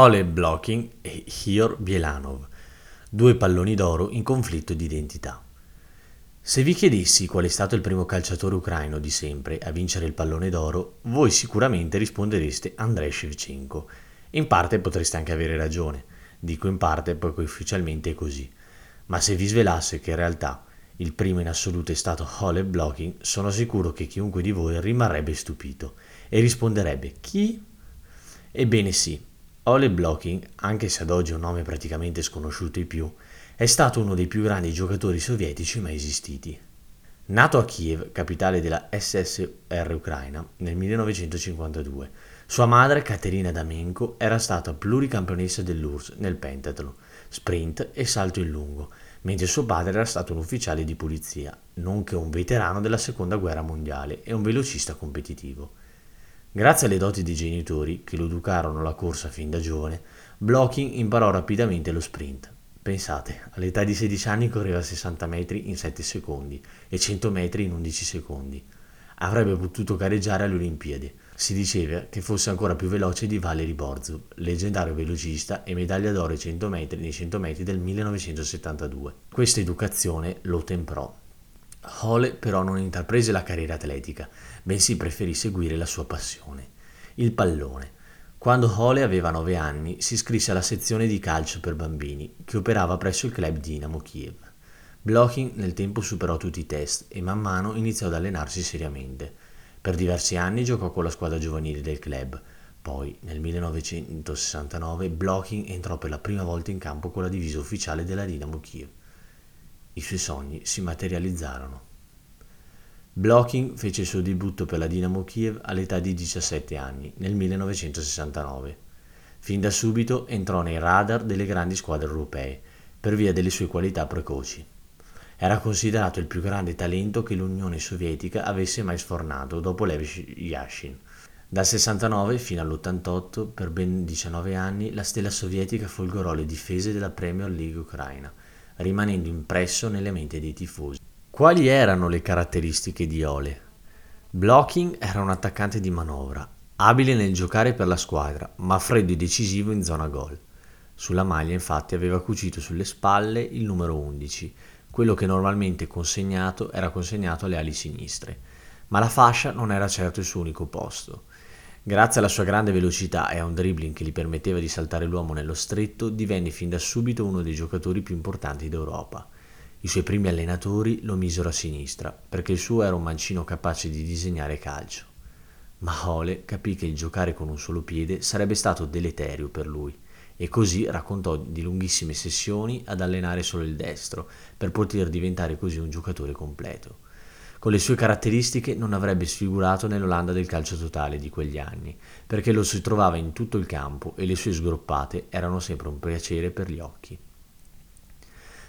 Hole Blocking e Hyor Bielanov, due palloni d'oro in conflitto di identità. Se vi chiedessi qual è stato il primo calciatore ucraino di sempre a vincere il pallone d'oro, voi sicuramente rispondereste Andrei Shevchenko. In parte potreste anche avere ragione, dico in parte poiché ufficialmente è così. Ma se vi svelasse che in realtà il primo in assoluto è stato Hole Blocking, sono sicuro che chiunque di voi rimarrebbe stupito e risponderebbe chi? Ebbene sì, Ole Blocking, anche se ad oggi è un nome praticamente sconosciuto ai più, è stato uno dei più grandi giocatori sovietici mai esistiti. Nato a Kiev, capitale della SSR ucraina, nel 1952, sua madre, Caterina Damenko, era stata pluricampionessa dell'URSS nel pentathlon, sprint e salto in lungo, mentre suo padre era stato un ufficiale di polizia, nonché un veterano della seconda guerra mondiale e un velocista competitivo. Grazie alle doti dei genitori, che lo educarono alla corsa fin da giovane, Blocking imparò rapidamente lo sprint. Pensate, all'età di 16 anni correva 60 metri in 7 secondi e 100 metri in 11 secondi. Avrebbe potuto gareggiare alle Olimpiadi. Si diceva che fosse ancora più veloce di Valery Borzov, leggendario velocista e medaglia d'oro ai 100 metri nei 100 metri del 1972. Questa educazione lo temprò. Hole però non intraprese la carriera atletica, bensì preferì seguire la sua passione, il pallone. Quando Hole aveva nove anni si iscrisse alla sezione di calcio per bambini che operava presso il club Dinamo Kiev. Blocking nel tempo superò tutti i test e man mano iniziò ad allenarsi seriamente. Per diversi anni giocò con la squadra giovanile del club. Poi, nel 1969, Blocking entrò per la prima volta in campo con la divisa ufficiale della Dinamo Kiev. I suoi sogni si materializzarono. Blocking fece il suo debutto per la Dinamo Kiev all'età di 17 anni, nel 1969. Fin da subito entrò nei radar delle grandi squadre europee, per via delle sue qualità precoci. Era considerato il più grande talento che l'Unione Sovietica avesse mai sfornato dopo Lev Yashin. Dal 69 fino all'88, per ben 19 anni, la stella sovietica folgorò le difese della Premier League ucraina, rimanendo impresso nelle menti dei tifosi. Quali erano le caratteristiche di Ole? Blocking era un attaccante di manovra, abile nel giocare per la squadra, ma freddo e decisivo in zona gol. Sulla maglia infatti aveva cucito sulle spalle il numero 11, quello che normalmente consegnato era consegnato alle ali sinistre, ma la fascia non era certo il suo unico posto. Grazie alla sua grande velocità e a un dribbling che gli permetteva di saltare l'uomo nello stretto, divenne fin da subito uno dei giocatori più importanti d'Europa. I suoi primi allenatori lo misero a sinistra, perché il suo era un mancino capace di disegnare calcio. Ma Hole capì che il giocare con un solo piede sarebbe stato deleterio per lui, e così raccontò di lunghissime sessioni ad allenare solo il destro, per poter diventare così un giocatore completo. Con le sue caratteristiche non avrebbe sfigurato nell'Olanda del calcio totale di quegli anni, perché lo si trovava in tutto il campo e le sue sgroppate erano sempre un piacere per gli occhi.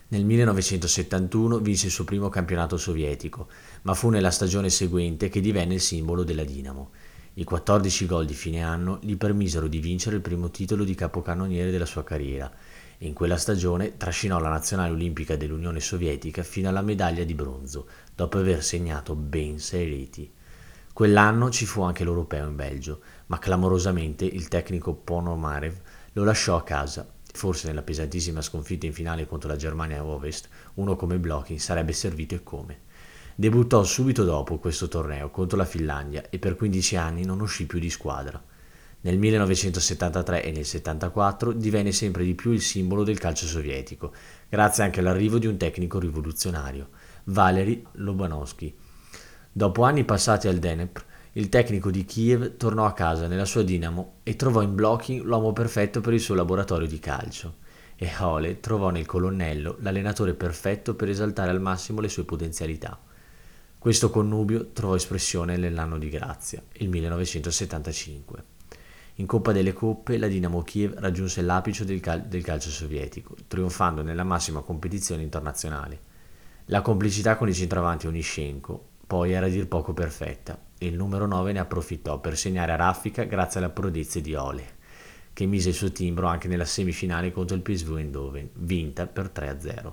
Nel 1971 vinse il suo primo campionato sovietico, ma fu nella stagione seguente che divenne il simbolo della Dinamo. I 14 gol di fine anno gli permisero di vincere il primo titolo di capocannoniere della sua carriera in quella stagione trascinò la nazionale olimpica dell'Unione Sovietica fino alla medaglia di bronzo, dopo aver segnato ben sei reti. Quell'anno ci fu anche l'europeo in Belgio, ma clamorosamente il tecnico Ponomarev lo lasciò a casa. Forse nella pesantissima sconfitta in finale contro la Germania Ovest, uno come Blocking sarebbe servito e come. Debuttò subito dopo questo torneo contro la Finlandia e per 15 anni non uscì più di squadra. Nel 1973 e nel 1974 divenne sempre di più il simbolo del calcio sovietico, grazie anche all'arrivo di un tecnico rivoluzionario, Valery Lobanovsky. Dopo anni passati al Dnepr, il tecnico di Kiev tornò a casa nella sua Dinamo e trovò in Blocking l'uomo perfetto per il suo laboratorio di calcio. E Hole trovò nel colonnello l'allenatore perfetto per esaltare al massimo le sue potenzialità. Questo connubio trovò espressione nell'anno di grazia, il 1975. In Coppa delle Coppe la Dinamo Kiev raggiunse l'apice del, cal- del calcio sovietico, trionfando nella massima competizione internazionale. La complicità con i centravanti Onishenko poi era a dir poco perfetta e il numero 9 ne approfittò per segnare a raffica grazie alle prodezze di Ole, che mise il suo timbro anche nella semifinale contro il PSV Eindhoven, vinta per 3-0.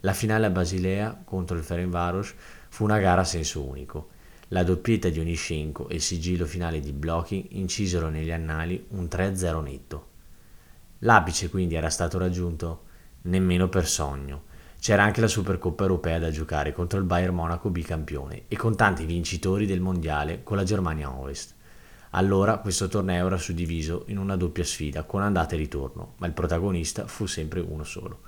La finale a Basilea contro il Ferencváros fu una gara a senso unico la doppietta di Onishenko e il sigillo finale di Blocking incisero negli annali un 3-0 netto. L'apice quindi era stato raggiunto? Nemmeno per sogno. C'era anche la Supercoppa europea da giocare contro il Bayern Monaco bicampione e con tanti vincitori del mondiale con la Germania Ovest. Allora questo torneo era suddiviso in una doppia sfida con andata e ritorno, ma il protagonista fu sempre uno solo.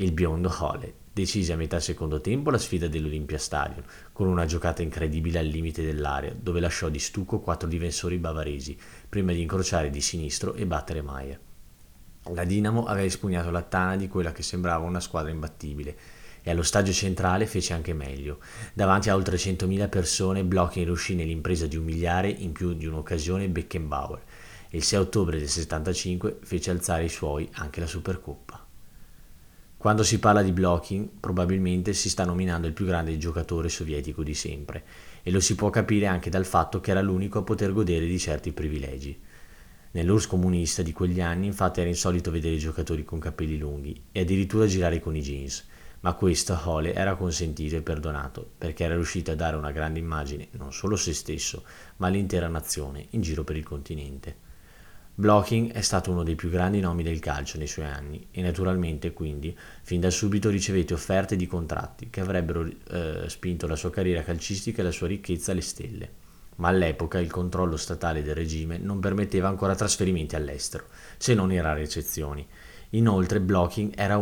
Il biondo Hole decise a metà secondo tempo la sfida dell'Olympia Stadium con una giocata incredibile al limite dell'area dove lasciò di stucco quattro difensori bavaresi prima di incrociare di sinistro e battere Maier. La Dinamo aveva espugnato la tana di quella che sembrava una squadra imbattibile e allo stadio centrale fece anche meglio. Davanti a oltre 100.000 persone Blocking riuscì nell'impresa di umiliare in più di un'occasione Beckenbauer e il 6 ottobre del 75 fece alzare i suoi anche la Supercoppa. Quando si parla di blocking, probabilmente si sta nominando il più grande giocatore sovietico di sempre, e lo si può capire anche dal fatto che era l'unico a poter godere di certi privilegi. Nell'URSS comunista di quegli anni infatti era insolito vedere giocatori con capelli lunghi e addirittura girare con i jeans, ma questo a Hole era consentito e perdonato perché era riuscito a dare una grande immagine non solo a se stesso, ma all'intera nazione in giro per il continente. Blocking è stato uno dei più grandi nomi del calcio nei suoi anni e naturalmente quindi fin da subito ricevette offerte di contratti che avrebbero eh, spinto la sua carriera calcistica e la sua ricchezza alle stelle ma all'epoca il controllo statale del regime non permetteva ancora trasferimenti all'estero, se non in rare eccezioni. Inoltre Blocking era,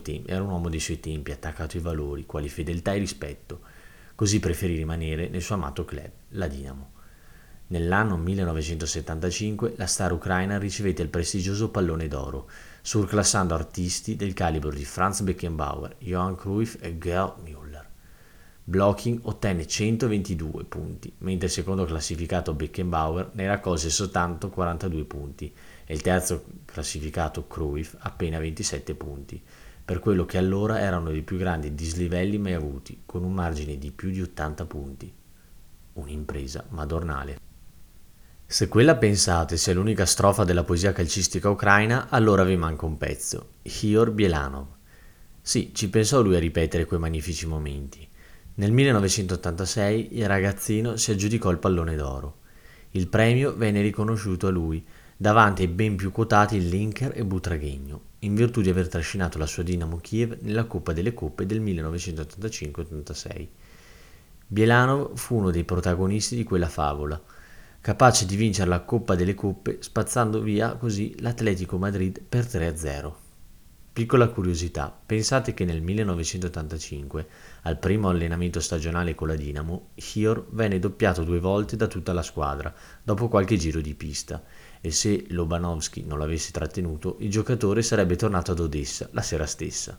tempi, era un uomo dei suoi tempi attaccato ai valori, quali fedeltà e rispetto, così preferì rimanere nel suo amato club, la Dinamo. Nell'anno 1975 la star ucraina ricevette il prestigioso pallone d'oro, surclassando artisti del calibro di Franz Beckenbauer, Johann Cruyff e Gerd Müller. Blocking ottenne 122 punti, mentre il secondo classificato Beckenbauer ne raccolse soltanto 42 punti e il terzo classificato Cruyff appena 27 punti, per quello che allora era uno dei più grandi dislivelli mai avuti, con un margine di più di 80 punti. Un'impresa madornale. Se quella pensate sia l'unica strofa della poesia calcistica ucraina, allora vi manca un pezzo, Hior Bielanov. Sì, ci pensò lui a ripetere quei magnifici momenti. Nel 1986 il ragazzino si aggiudicò il pallone d'oro. Il premio venne riconosciuto a lui davanti ai ben più quotati Linker e Butraghegno, in virtù di aver trascinato la sua Dinamo Kiev nella Coppa delle Coppe del 1985-86. Bielanov fu uno dei protagonisti di quella favola, capace di vincere la Coppa delle Coppe spazzando via così l'Atletico Madrid per 3-0. Piccola curiosità, pensate che nel 1985, al primo allenamento stagionale con la Dinamo, Hior venne doppiato due volte da tutta la squadra, dopo qualche giro di pista, e se Lobanovsky non l'avesse trattenuto, il giocatore sarebbe tornato ad Odessa la sera stessa.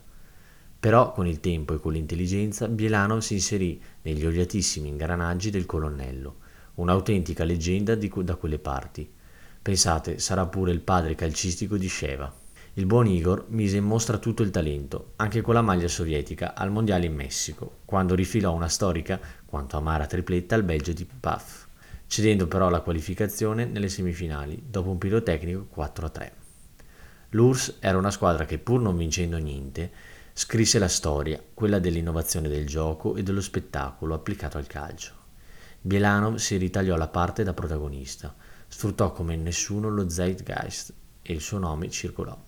Però con il tempo e con l'intelligenza, Bielanov si inserì negli odiatissimi ingranaggi del colonnello, un'autentica leggenda di, da quelle parti. Pensate, sarà pure il padre calcistico di Sheva. Il buon Igor mise in mostra tutto il talento, anche con la maglia sovietica, al mondiale in Messico, quando rifilò una storica quanto amara tripletta al Belgio di Paf, cedendo però la qualificazione nelle semifinali, dopo un pirotecnico 4-3. L'URSS era una squadra che, pur non vincendo niente, scrisse la storia, quella dell'innovazione del gioco e dello spettacolo applicato al calcio. Bielanov si ritagliò la parte da protagonista, sfruttò come nessuno lo zeitgeist e il suo nome circolò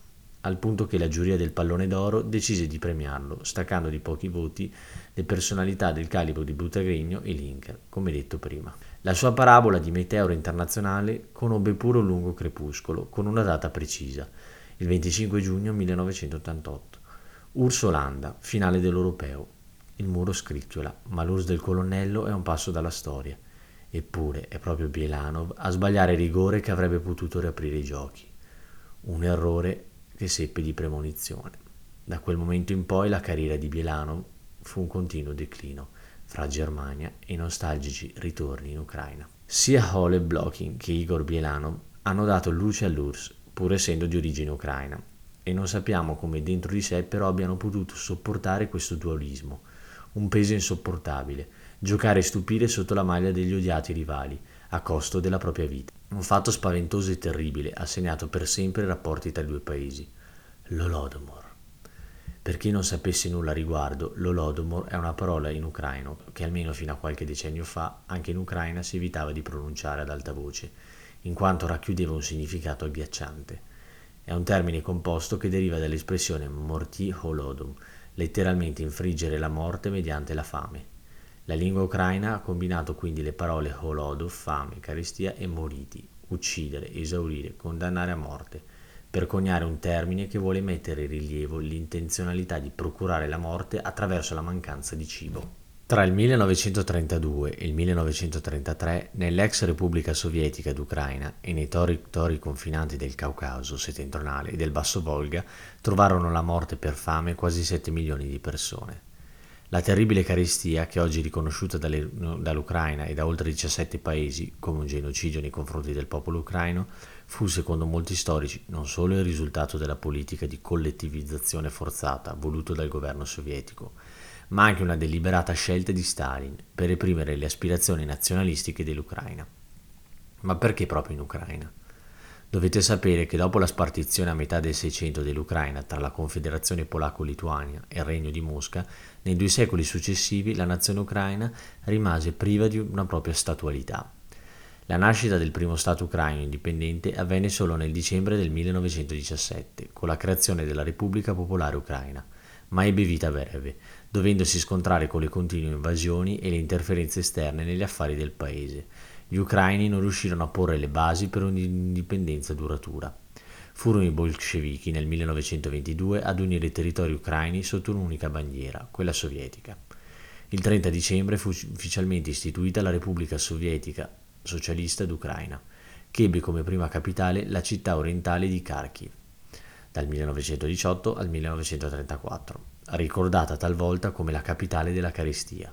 al punto che la giuria del pallone d'oro decise di premiarlo, staccando di pochi voti le personalità del calibro di Butagrigno e Linker, come detto prima. La sua parabola di meteoro internazionale conobbe pure un lungo crepuscolo, con una data precisa, il 25 giugno 1988. Urs Olanda, finale dell'Europeo. Il muro scricchiola, ma l'Urs del colonnello è un passo dalla storia. Eppure è proprio Bielanov a sbagliare rigore che avrebbe potuto riaprire i giochi. Un errore che seppe di premonizione. Da quel momento in poi la carriera di Bielano fu un continuo declino fra Germania e i nostalgici ritorni in Ucraina. Sia Ole Blocking che Igor Bielanov hanno dato luce all'URSS, pur essendo di origine ucraina, e non sappiamo come dentro di sé però abbiano potuto sopportare questo dualismo, un peso insopportabile, giocare e stupire sotto la maglia degli odiati rivali, a costo della propria vita. Un fatto spaventoso e terribile ha segnato per sempre i rapporti tra i due paesi. L'Olodomor. Per chi non sapesse nulla a riguardo, l'Olodomor è una parola in ucraino che almeno fino a qualche decennio fa anche in Ucraina si evitava di pronunciare ad alta voce, in quanto racchiudeva un significato agghiacciante. È un termine composto che deriva dall'espressione morti holodum, letteralmente infliggere la morte mediante la fame. La lingua ucraina ha combinato quindi le parole holodov, fame, carestia e moriti, uccidere, esaurire, condannare a morte, per coniare un termine che vuole mettere in rilievo l'intenzionalità di procurare la morte attraverso la mancanza di cibo. Tra il 1932 e il 1933, nell'ex Repubblica Sovietica d'Ucraina e nei territori confinanti del Caucaso settentrionale e del Basso Volga, trovarono la morte per fame quasi 7 milioni di persone. La terribile carestia, che oggi è riconosciuta dalle, dall'Ucraina e da oltre 17 paesi come un genocidio nei confronti del popolo ucraino, fu, secondo molti storici, non solo il risultato della politica di collettivizzazione forzata voluto dal governo sovietico, ma anche una deliberata scelta di Stalin per reprimere le aspirazioni nazionalistiche dell'Ucraina. Ma perché proprio in Ucraina? Dovete sapere che dopo la spartizione a metà del Seicento dell'Ucraina tra la Confederazione Polacco-Lituania e il Regno di Mosca, nei due secoli successivi la nazione ucraina rimase priva di una propria statualità. La nascita del primo Stato ucraino indipendente avvenne solo nel dicembre del 1917, con la creazione della Repubblica Popolare Ucraina, ma ebbe vita breve, dovendosi scontrare con le continue invasioni e le interferenze esterne negli affari del paese. Gli ucraini non riuscirono a porre le basi per un'indipendenza duratura. Furono i bolscevichi nel 1922 ad unire i territori ucraini sotto un'unica bandiera, quella sovietica. Il 30 dicembre fu ufficialmente istituita la Repubblica Sovietica Socialista d'Ucraina, che ebbe come prima capitale la città orientale di Kharkiv, dal 1918 al 1934 ricordata talvolta come la capitale della carestia.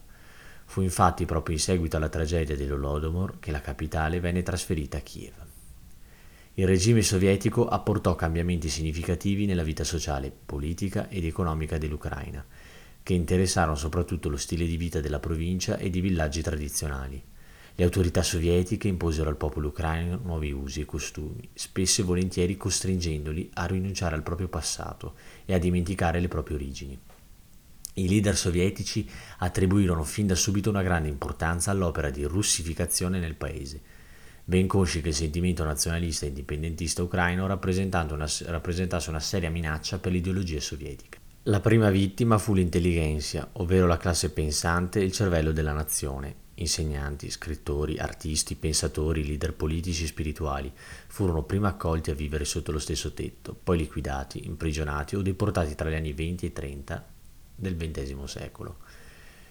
Fu infatti proprio in seguito alla tragedia dell'Olodomor che la capitale venne trasferita a Kiev. Il regime sovietico apportò cambiamenti significativi nella vita sociale, politica ed economica dell'Ucraina, che interessarono soprattutto lo stile di vita della provincia e di villaggi tradizionali. Le autorità sovietiche imposero al popolo ucraino nuovi usi e costumi, spesso e volentieri costringendoli a rinunciare al proprio passato e a dimenticare le proprie origini. I leader sovietici attribuirono fin da subito una grande importanza all'opera di russificazione nel paese, ben consci che il sentimento nazionalista e indipendentista ucraino una, rappresentasse una seria minaccia per l'ideologia sovietica. La prima vittima fu l'intelligenza, ovvero la classe pensante e il cervello della nazione, Insegnanti, scrittori, artisti, pensatori, leader politici e spirituali furono prima accolti a vivere sotto lo stesso tetto, poi liquidati, imprigionati o deportati tra gli anni 20 e 30 del XX secolo.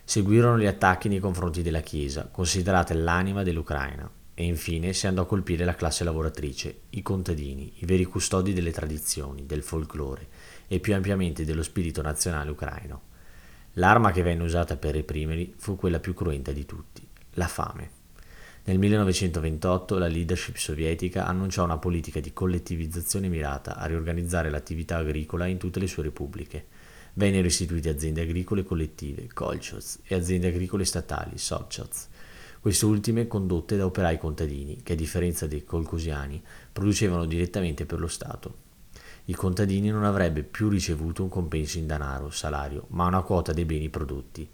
Seguirono gli attacchi nei confronti della Chiesa, considerata l'anima dell'Ucraina, e infine si andò a colpire la classe lavoratrice, i contadini, i veri custodi delle tradizioni, del folklore e più ampiamente dello spirito nazionale ucraino. L'arma che venne usata per reprimerli fu quella più cruenta di tutti, la fame. Nel 1928 la leadership sovietica annunciò una politica di collettivizzazione mirata a riorganizzare l'attività agricola in tutte le sue repubbliche. Vennero istituite aziende agricole collettive, kolchoz, e aziende agricole statali, sovchoz, queste ultime condotte da operai contadini, che a differenza dei colcosiani producevano direttamente per lo Stato i contadini non avrebbe più ricevuto un compenso in denaro, salario, ma una quota dei beni prodotti.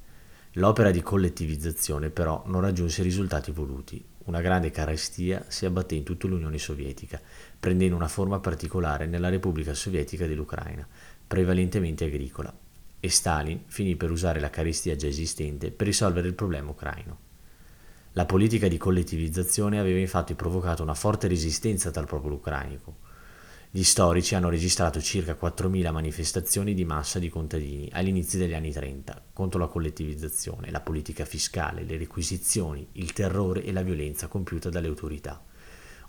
L'opera di collettivizzazione però non raggiunse i risultati voluti. Una grande carestia si abbatté in tutta l'Unione Sovietica, prendendo una forma particolare nella Repubblica Sovietica dell'Ucraina, prevalentemente agricola, e Stalin finì per usare la carestia già esistente per risolvere il problema ucraino. La politica di collettivizzazione aveva infatti provocato una forte resistenza dal popolo ucrainico, gli storici hanno registrato circa 4.000 manifestazioni di massa di contadini all'inizio degli anni 30 contro la collettivizzazione, la politica fiscale, le requisizioni, il terrore e la violenza compiuta dalle autorità.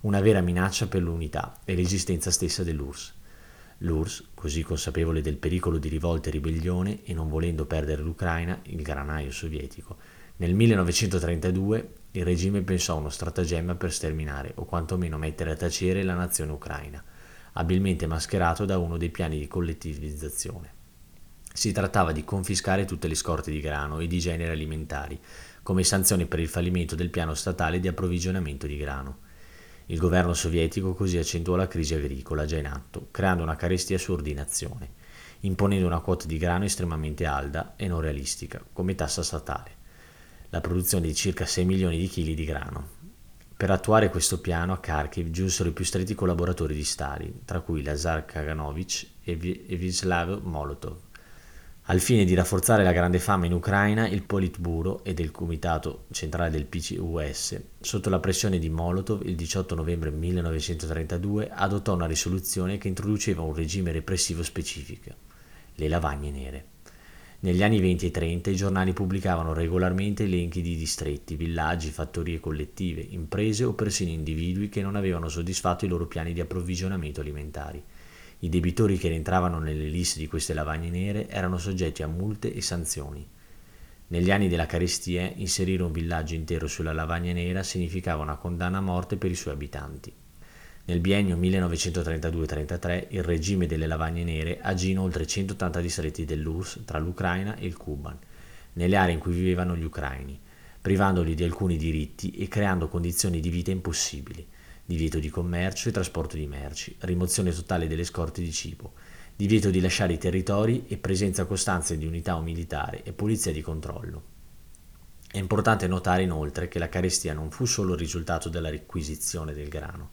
Una vera minaccia per l'unità e l'esistenza stessa dell'URSS. L'URSS, così consapevole del pericolo di rivolta e ribellione e non volendo perdere l'Ucraina, il granaio sovietico, nel 1932 il regime pensò a uno stratagemma per sterminare o quantomeno mettere a tacere la nazione ucraina abilmente mascherato da uno dei piani di collettivizzazione. Si trattava di confiscare tutte le scorte di grano e di generi alimentari, come sanzione per il fallimento del piano statale di approvvigionamento di grano. Il governo sovietico così accentuò la crisi agricola già in atto, creando una carestia su ordinazione, imponendo una quota di grano estremamente alta e non realistica, come tassa statale, la produzione di circa 6 milioni di chili di grano, Per attuare questo piano a Kharkiv giunsero i più stretti collaboratori di Stalin, tra cui Lazar Kaganovich e Vyacheslav Molotov. Al fine di rafforzare la grande fame in Ucraina, il Politburo e del Comitato Centrale del PCUS, sotto la pressione di Molotov, il 18 novembre 1932 adottò una risoluzione che introduceva un regime repressivo specifico, le lavagne nere. Negli anni 20 e 30 i giornali pubblicavano regolarmente elenchi di distretti, villaggi, fattorie collettive, imprese o persino individui che non avevano soddisfatto i loro piani di approvvigionamento alimentari. I debitori che rientravano nelle liste di queste lavagne nere erano soggetti a multe e sanzioni. Negli anni della carestia, inserire un villaggio intero sulla lavagna nera significava una condanna a morte per i suoi abitanti. Nel biennio 1932-33 il regime delle lavagne nere agì in oltre 180 distretti dell'URSS tra l'Ucraina e il Kuban, nelle aree in cui vivevano gli ucraini, privandoli di alcuni diritti e creando condizioni di vita impossibili divieto di commercio e trasporto di merci, rimozione totale delle scorte di cibo, divieto di lasciare i territori e presenza costante di unità militare e polizia di controllo. È importante notare inoltre che la carestia non fu solo il risultato della requisizione del grano,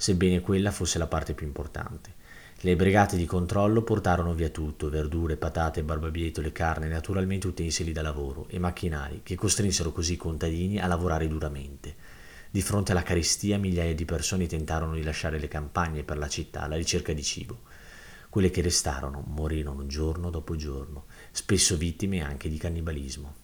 sebbene quella fosse la parte più importante. Le brigate di controllo portarono via tutto, verdure, patate, barbabietole, carne, naturalmente utensili da lavoro e macchinari, che costrinsero così i contadini a lavorare duramente. Di fronte alla carestia migliaia di persone tentarono di lasciare le campagne per la città alla ricerca di cibo. Quelle che restarono morirono giorno dopo giorno, spesso vittime anche di cannibalismo.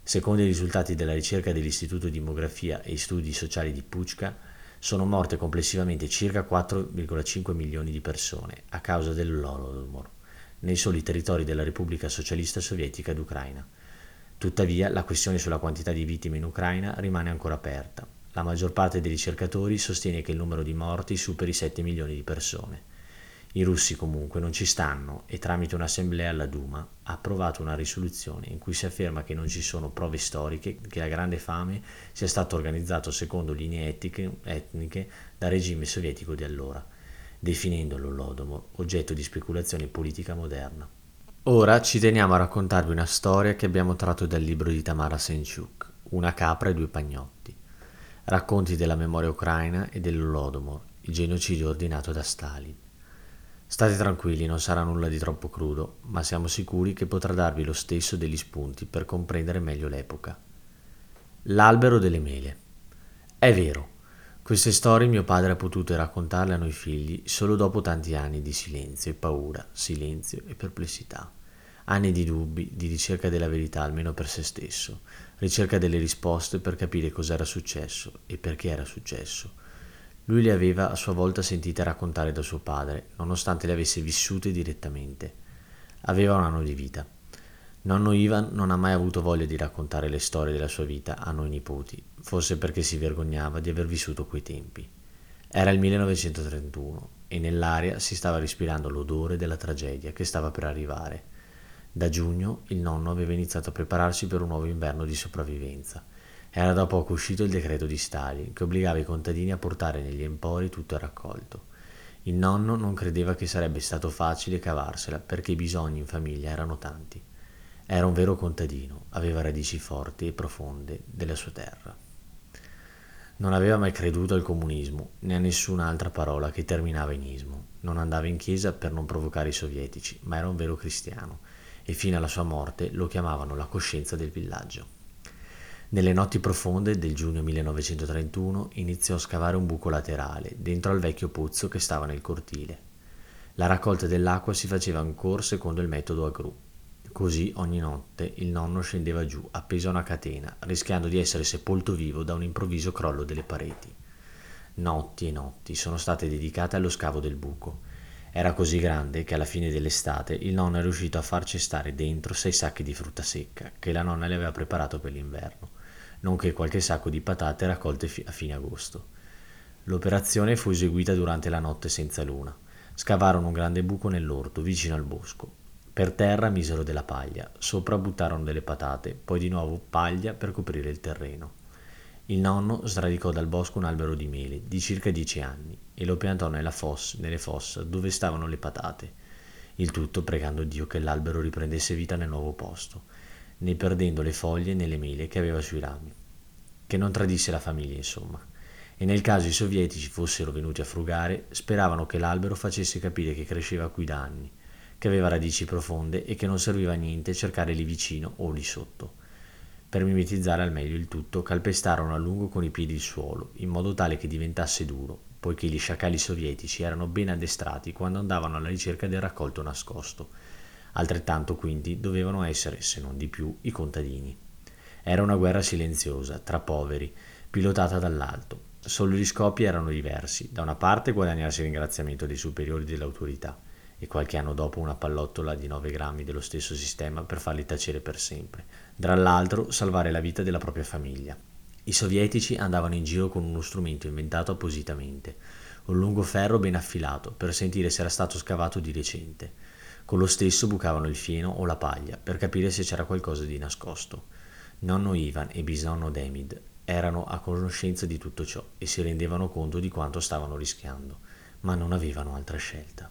Secondo i risultati della ricerca dell'Istituto di Demografia e Studi Sociali di Puchka, sono morte complessivamente circa 4,5 milioni di persone a causa dell'Holodomor nei soli territori della Repubblica Socialista Sovietica d'Ucraina. Tuttavia, la questione sulla quantità di vittime in Ucraina rimane ancora aperta. La maggior parte dei ricercatori sostiene che il numero di morti superi 7 milioni di persone. I russi comunque non ci stanno e tramite un'assemblea alla Duma ha approvato una risoluzione in cui si afferma che non ci sono prove storiche che la grande fame sia stato organizzato secondo linee etiche, etniche dal regime sovietico di allora, definendo l'Olodomor oggetto di speculazione politica moderna. Ora ci teniamo a raccontarvi una storia che abbiamo tratto dal libro di Tamara Senchuk, Una capra e due pagnotti. Racconti della memoria ucraina e dell'Olodomor, il genocidio ordinato da Stalin. State tranquilli, non sarà nulla di troppo crudo, ma siamo sicuri che potrà darvi lo stesso degli spunti per comprendere meglio l'epoca. L'albero delle mele. È vero, queste storie mio padre ha potuto raccontarle a noi figli solo dopo tanti anni di silenzio e paura, silenzio e perplessità anni di dubbi, di ricerca della verità almeno per se stesso, ricerca delle risposte per capire cosa era successo e perché era successo. Lui le aveva a sua volta sentite raccontare da suo padre, nonostante le avesse vissute direttamente. Aveva un anno di vita. Nonno Ivan non ha mai avuto voglia di raccontare le storie della sua vita a noi nipoti, forse perché si vergognava di aver vissuto quei tempi. Era il 1931 e nell'aria si stava respirando l'odore della tragedia che stava per arrivare da giugno il nonno aveva iniziato a prepararsi per un nuovo inverno di sopravvivenza. Era da poco uscito il decreto di Stalin che obbligava i contadini a portare negli empori tutto il raccolto. Il nonno non credeva che sarebbe stato facile cavarsela perché i bisogni in famiglia erano tanti. Era un vero contadino, aveva radici forti e profonde della sua terra. Non aveva mai creduto al comunismo né a nessun'altra parola che terminava in ismo. Non andava in chiesa per non provocare i sovietici, ma era un vero cristiano e fino alla sua morte lo chiamavano la coscienza del villaggio. Nelle notti profonde del giugno 1931 iniziò a scavare un buco laterale dentro al vecchio pozzo che stava nel cortile. La raccolta dell'acqua si faceva ancora secondo il metodo a gru. Così ogni notte il nonno scendeva giù appeso a una catena, rischiando di essere sepolto vivo da un improvviso crollo delle pareti. Notti e notti sono state dedicate allo scavo del buco era così grande che alla fine dell'estate il nonno è riuscito a farci stare dentro sei sacchi di frutta secca che la nonna le aveva preparato per l'inverno, nonché qualche sacco di patate raccolte a fine agosto. L'operazione fu eseguita durante la notte senza luna. Scavarono un grande buco nell'orto, vicino al bosco. Per terra misero della paglia, sopra buttarono delle patate, poi di nuovo paglia per coprire il terreno. Il nonno sradicò dal bosco un albero di mele di circa dieci anni e lo piantò fossa, nelle fossa dove stavano le patate, il tutto pregando Dio che l'albero riprendesse vita nel nuovo posto, né perdendo le foglie né le mele che aveva sui rami. che non tradisse la famiglia, insomma. E nel caso i sovietici fossero venuti a frugare, speravano che l'albero facesse capire che cresceva qui da anni, che aveva radici profonde e che non serviva a niente cercare lì vicino o lì sotto. Per mimetizzare al meglio il tutto, calpestarono a lungo con i piedi il suolo, in modo tale che diventasse duro, poiché gli sciacalli sovietici erano ben addestrati quando andavano alla ricerca del raccolto nascosto. Altrettanto quindi dovevano essere, se non di più, i contadini. Era una guerra silenziosa, tra poveri, pilotata dall'alto. Solo gli scopi erano diversi. Da una parte guadagnarsi il ringraziamento dei superiori dell'autorità, e qualche anno dopo una pallottola di 9 grammi dello stesso sistema per farli tacere per sempre, dall'altro salvare la vita della propria famiglia. I sovietici andavano in giro con uno strumento inventato appositamente, un lungo ferro ben affilato per sentire se era stato scavato di recente. Con lo stesso bucavano il fieno o la paglia per capire se c'era qualcosa di nascosto. Nonno Ivan e bisnonno Demid erano a conoscenza di tutto ciò e si rendevano conto di quanto stavano rischiando, ma non avevano altra scelta.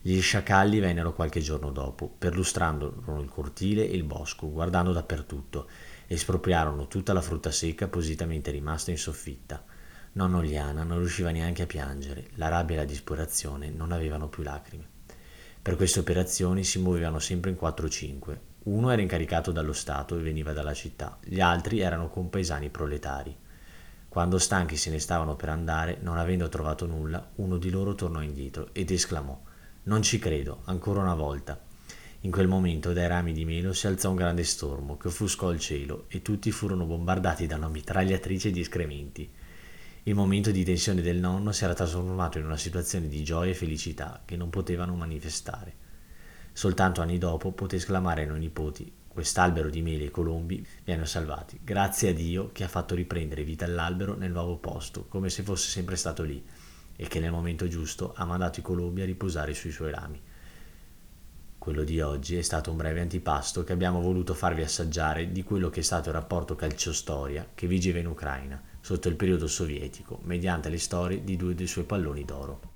Gli sciacalli vennero qualche giorno dopo, perlustrando il cortile e il bosco, guardando dappertutto, espropriarono tutta la frutta secca appositamente rimasta in soffitta. Nonno Liana non riusciva neanche a piangere, la rabbia e la disperazione non avevano più lacrime. Per queste operazioni si muovevano sempre in 4-5. Uno era incaricato dallo Stato e veniva dalla città, gli altri erano compaesani proletari. Quando stanchi se ne stavano per andare, non avendo trovato nulla, uno di loro tornò indietro ed esclamò non ci credo, ancora una volta. In quel momento dai rami di melo si alzò un grande stormo che offuscò il cielo e tutti furono bombardati da una mitragliatrice di escrementi. Il momento di tensione del nonno si era trasformato in una situazione di gioia e felicità che non potevano manifestare. Soltanto anni dopo poté esclamare ai nipoti quest'albero di mele e colombi mi hanno salvati, grazie a Dio che ha fatto riprendere vita all'albero nel nuovo posto, come se fosse sempre stato lì e che nel momento giusto ha mandato i colombi a riposare sui suoi rami. Quello di oggi è stato un breve antipasto che abbiamo voluto farvi assaggiare di quello che è stato il rapporto calcio-storia che vigeva in Ucraina sotto il periodo sovietico mediante le storie di due dei suoi palloni d'oro.